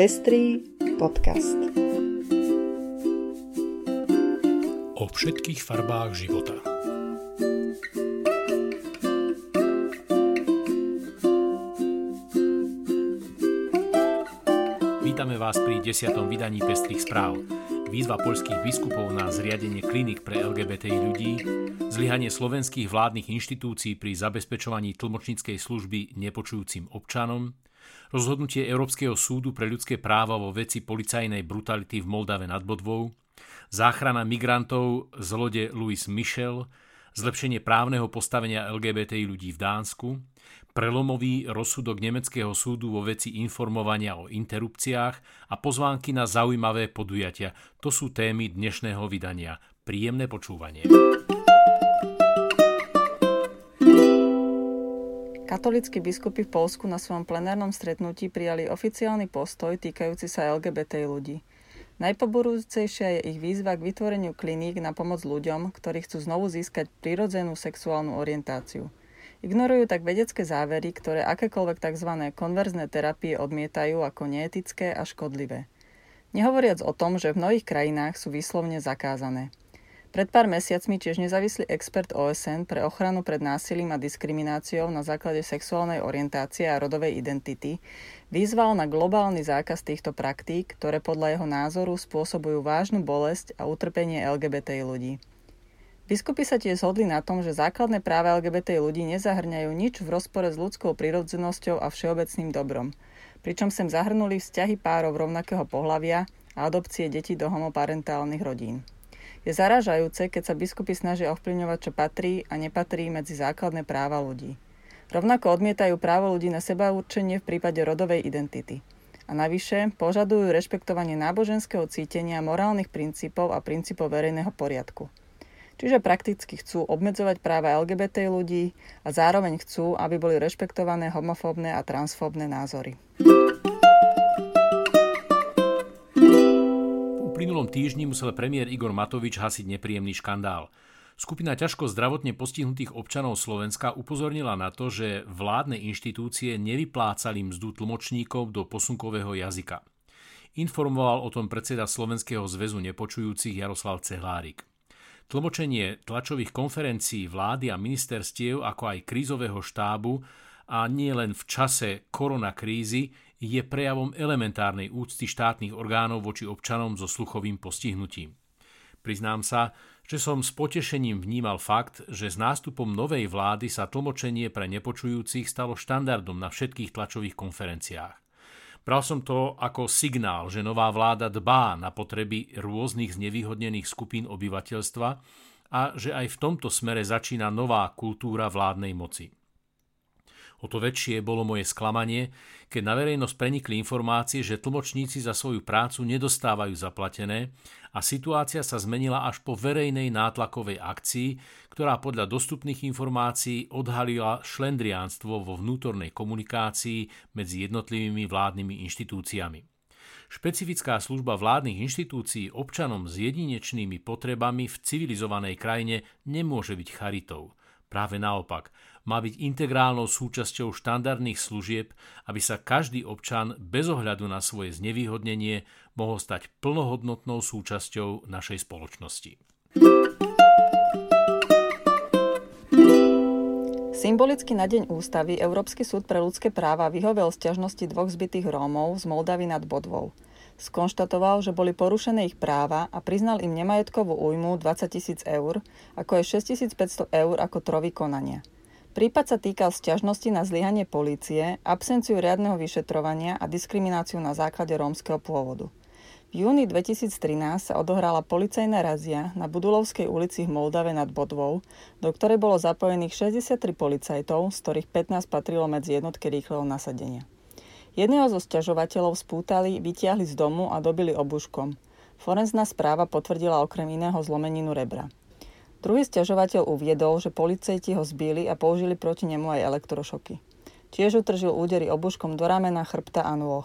Pestrý podcast. O všetkých farbách života. Vítame vás pri desiatom vydaní Pestrých správ. Výzva poľských biskupov na zriadenie klinik pre LGBTI ľudí, zlyhanie slovenských vládnych inštitúcií pri zabezpečovaní tlmočníckej služby nepočujúcim občanom, rozhodnutie Európskeho súdu pre ľudské práva vo veci policajnej brutality v Moldave nad Bodvou, záchrana migrantov z lode Louis Michel, zlepšenie právneho postavenia LGBTI ľudí v Dánsku, prelomový rozsudok nemeckého súdu vo veci informovania o interrupciách a pozvánky na zaujímavé podujatia. To sú témy dnešného vydania. Príjemné počúvanie. Katolíckí biskupy v Polsku na svojom plenárnom stretnutí prijali oficiálny postoj týkajúci sa LGBT ľudí. Najpoborúcejšia je ich výzva k vytvoreniu kliník na pomoc ľuďom, ktorí chcú znovu získať prirodzenú sexuálnu orientáciu. Ignorujú tak vedecké závery, ktoré akékoľvek tzv. konverzné terapie odmietajú ako neetické a škodlivé. Nehovoriac o tom, že v mnohých krajinách sú výslovne zakázané. Pred pár mesiacmi tiež nezávislý expert OSN pre ochranu pred násilím a diskrimináciou na základe sexuálnej orientácie a rodovej identity vyzval na globálny zákaz týchto praktík, ktoré podľa jeho názoru spôsobujú vážnu bolesť a utrpenie LGBT ľudí. Biskupy sa tiež zhodli na tom, že základné práva LGBT ľudí nezahrňajú nič v rozpore s ľudskou prirodzenosťou a všeobecným dobrom, pričom sem zahrnuli vzťahy párov rovnakého pohľavia a adopcie detí do homoparentálnych rodín. Je zaražajúce, keď sa biskupy snažia ovplyvňovať, čo patrí a nepatrí medzi základné práva ľudí. Rovnako odmietajú právo ľudí na seba určenie v prípade rodovej identity. A navyše požadujú rešpektovanie náboženského cítenia, morálnych princípov a princípov verejného poriadku. Čiže prakticky chcú obmedzovať práva LGBT ľudí a zároveň chcú, aby boli rešpektované homofóbne a transfóbne názory. uplynulom týždni musel premiér Igor Matovič hasiť nepríjemný škandál. Skupina ťažko zdravotne postihnutých občanov Slovenska upozornila na to, že vládne inštitúcie nevyplácali mzdu tlmočníkov do posunkového jazyka. Informoval o tom predseda Slovenského zväzu nepočujúcich Jaroslav Cehlárik. Tlmočenie tlačových konferencií vlády a ministerstiev, ako aj krízového štábu a nie len v čase koronakrízy je prejavom elementárnej úcty štátnych orgánov voči občanom so sluchovým postihnutím. Priznám sa, že som s potešením vnímal fakt, že s nástupom novej vlády sa tlmočenie pre nepočujúcich stalo štandardom na všetkých tlačových konferenciách. Bral som to ako signál, že nová vláda dbá na potreby rôznych znevýhodnených skupín obyvateľstva a že aj v tomto smere začína nová kultúra vládnej moci. O to väčšie bolo moje sklamanie, keď na verejnosť prenikli informácie, že tlmočníci za svoju prácu nedostávajú zaplatené a situácia sa zmenila až po verejnej nátlakovej akcii, ktorá podľa dostupných informácií odhalila šlendriánstvo vo vnútornej komunikácii medzi jednotlivými vládnymi inštitúciami. Špecifická služba vládnych inštitúcií občanom s jedinečnými potrebami v civilizovanej krajine nemôže byť charitou. Práve naopak, má byť integrálnou súčasťou štandardných služieb, aby sa každý občan bez ohľadu na svoje znevýhodnenie mohol stať plnohodnotnou súčasťou našej spoločnosti. Symbolicky na Deň ústavy Európsky súd pre ľudské práva vyhovel sťažnosti dvoch zbytých Rómov z Moldavy nad Bodvou. Skonštatoval, že boli porušené ich práva a priznal im nemajetkovú újmu 20 tisíc eur, ako je 6500 eur ako trovy konania. Prípad sa týkal sťažnosti na zlyhanie polície, absenciu riadneho vyšetrovania a diskrimináciu na základe rómskeho pôvodu. V júni 2013 sa odohrala policajná razia na Budulovskej ulici v Moldave nad Bodvou, do ktorej bolo zapojených 63 policajtov, z ktorých 15 patrilo medzi jednotky rýchleho nasadenia. Jedného zo sťažovateľov spútali, vytiahli z domu a dobili obuškom. Forenzná správa potvrdila okrem iného zlomeninu rebra. Druhý stiažovateľ uviedol, že policajti ho zbili a použili proti nemu aj elektrošoky. Tiež utržil údery obuškom do ramena, chrbta a nôh.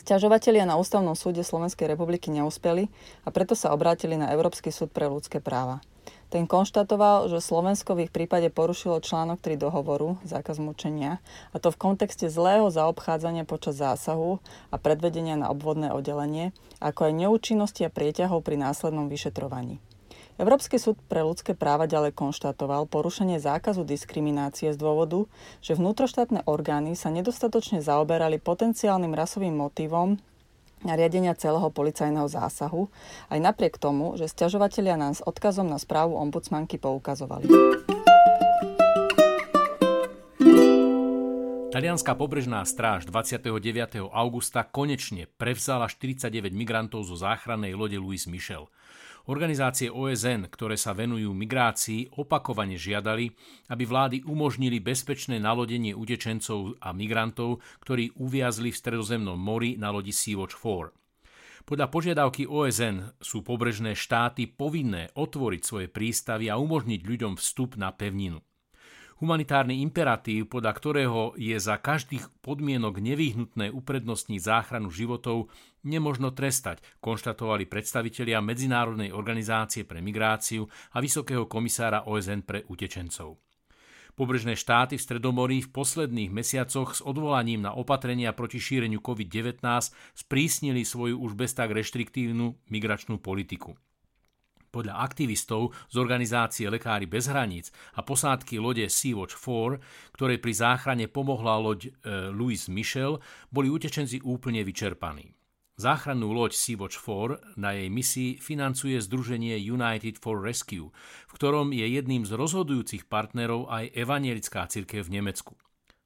Sťažovatelia na Ústavnom súde Slovenskej republiky neúspeli a preto sa obrátili na Európsky súd pre ľudské práva. Ten konštatoval, že Slovensko v ich prípade porušilo článok 3 dohovoru, zákaz mučenia, a to v kontexte zlého zaobchádzania počas zásahu a predvedenia na obvodné oddelenie, ako aj neúčinnosti a prieťahov pri následnom vyšetrovaní. Európsky súd pre ľudské práva ďalej konštatoval porušenie zákazu diskriminácie z dôvodu, že vnútroštátne orgány sa nedostatočne zaoberali potenciálnym rasovým motivom riadenia celého policajného zásahu, aj napriek tomu, že stiažovatelia nás odkazom na správu ombudsmanky poukazovali. Talianská pobrežná stráž 29. augusta konečne prevzala 49 migrantov zo záchrannej lode Louis Michel. Organizácie OSN, ktoré sa venujú migrácii, opakovane žiadali, aby vlády umožnili bezpečné nalodenie utečencov a migrantov, ktorí uviazli v stredozemnom mori na lodi Sea-Watch 4. Podľa požiadavky OSN sú pobrežné štáty povinné otvoriť svoje prístavy a umožniť ľuďom vstup na pevninu. Humanitárny imperatív, podľa ktorého je za každých podmienok nevyhnutné uprednostniť záchranu životov, nemožno trestať, konštatovali predstavitelia Medzinárodnej organizácie pre migráciu a Vysokého komisára OSN pre utečencov. Pobrežné štáty v Stredomorí v posledných mesiacoch s odvolaním na opatrenia proti šíreniu COVID-19 sprísnili svoju už bez tak reštriktívnu migračnú politiku. Podľa aktivistov z organizácie Lekári bez hraníc a posádky lode Sea-Watch 4, ktorej pri záchrane pomohla loď e, Louis Michel, boli utečenci úplne vyčerpaní. Záchrannú loď Sea-Watch 4 na jej misii financuje združenie United for Rescue, v ktorom je jedným z rozhodujúcich partnerov aj evanielická cirkev v Nemecku.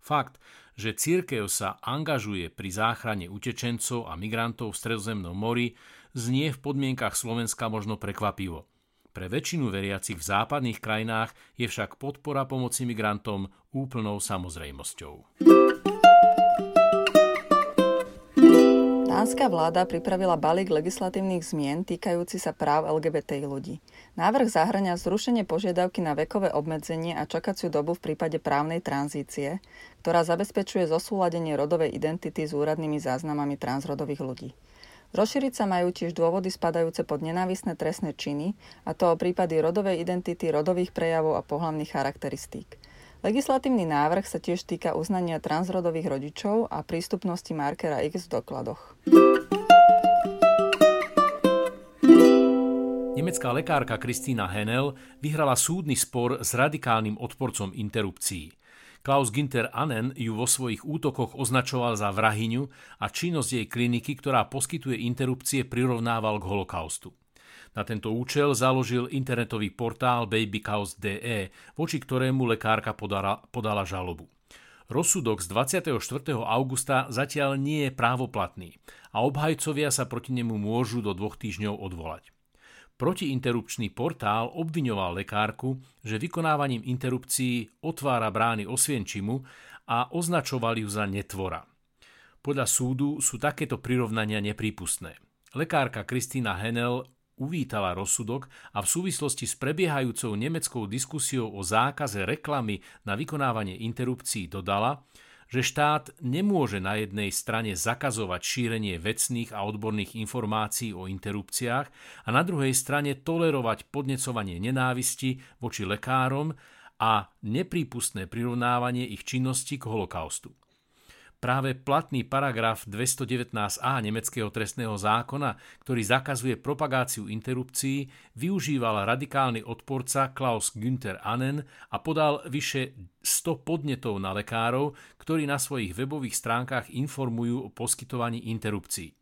Fakt, že cirkev sa angažuje pri záchrane utečencov a migrantov v Stredozemnom mori, znie v podmienkach Slovenska možno prekvapivo. Pre väčšinu veriacich v západných krajinách je však podpora pomoci migrantom úplnou samozrejmosťou. Dánska vláda pripravila balík legislatívnych zmien týkajúci sa práv LGBTI ľudí. Návrh zahrania zrušenie požiadavky na vekové obmedzenie a čakaciu dobu v prípade právnej tranzície, ktorá zabezpečuje zosúladenie rodovej identity s úradnými záznamami transrodových ľudí. Rozšíriť sa majú tiež dôvody spadajúce pod nenávisné trestné činy, a to o prípady rodovej identity, rodových prejavov a pohľavných charakteristík. Legislatívny návrh sa tiež týka uznania transrodových rodičov a prístupnosti markera X v dokladoch. Nemecká lekárka Kristýna Henel vyhrala súdny spor s radikálnym odporcom interrupcií. Klaus Ginter Annen ju vo svojich útokoch označoval za vrahyňu a činnosť jej kliniky, ktorá poskytuje interrupcie, prirovnával k holokaustu. Na tento účel založil internetový portál babycause.de, voči ktorému lekárka podala, podala žalobu. Rozsudok z 24. augusta zatiaľ nie je právoplatný a obhajcovia sa proti nemu môžu do dvoch týždňov odvolať. Protiinterrupčný portál obviňoval lekárku, že vykonávaním interrupcií otvára brány Osvienčimu a označoval ju za netvora. Podľa súdu sú takéto prirovnania neprípustné. Lekárka Kristýna Henel uvítala rozsudok a v súvislosti s prebiehajúcou nemeckou diskusiou o zákaze reklamy na vykonávanie interrupcií dodala, že štát nemôže na jednej strane zakazovať šírenie vecných a odborných informácií o interrupciách a na druhej strane tolerovať podnecovanie nenávisti voči lekárom a neprípustné prirovnávanie ich činnosti k holokaustu. Práve platný paragraf 219a nemeckého trestného zákona, ktorý zakazuje propagáciu interrupcií, využíval radikálny odporca Klaus Günther Annen a podal vyše 100 podnetov na lekárov, ktorí na svojich webových stránkach informujú o poskytovaní interrupcií.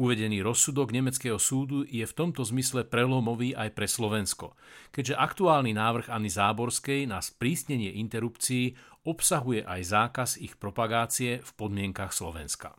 Uvedený rozsudok nemeckého súdu je v tomto zmysle prelomový aj pre Slovensko, keďže aktuálny návrh Anny Záborskej na sprísnenie interrupcií obsahuje aj zákaz ich propagácie v podmienkach Slovenska.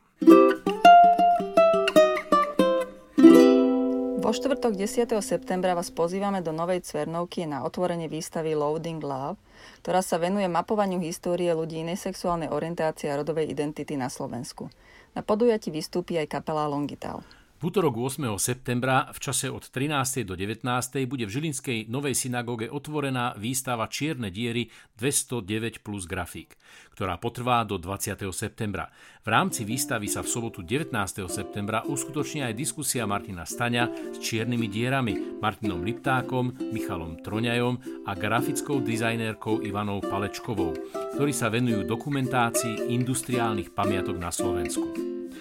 Vo štvrtok 10. septembra vás pozývame do Novej Cvernovky na otvorenie výstavy Loading Love, ktorá sa venuje mapovaniu histórie ľudí inej sexuálnej orientácie a rodovej identity na Slovensku. Na podujati vystúpi aj kapela Longital. V útorok 8. septembra v čase od 13. do 19. bude v Žilinskej novej synagóge otvorená výstava Čierne diery 209 plus grafík, ktorá potrvá do 20. septembra. V rámci výstavy sa v sobotu 19. septembra uskutoční aj diskusia Martina Staňa s čiernymi dierami, Martinom Liptákom, Michalom Troňajom a grafickou dizajnérkou Ivanou Palečkovou, ktorí sa venujú dokumentácii industriálnych pamiatok na Slovensku.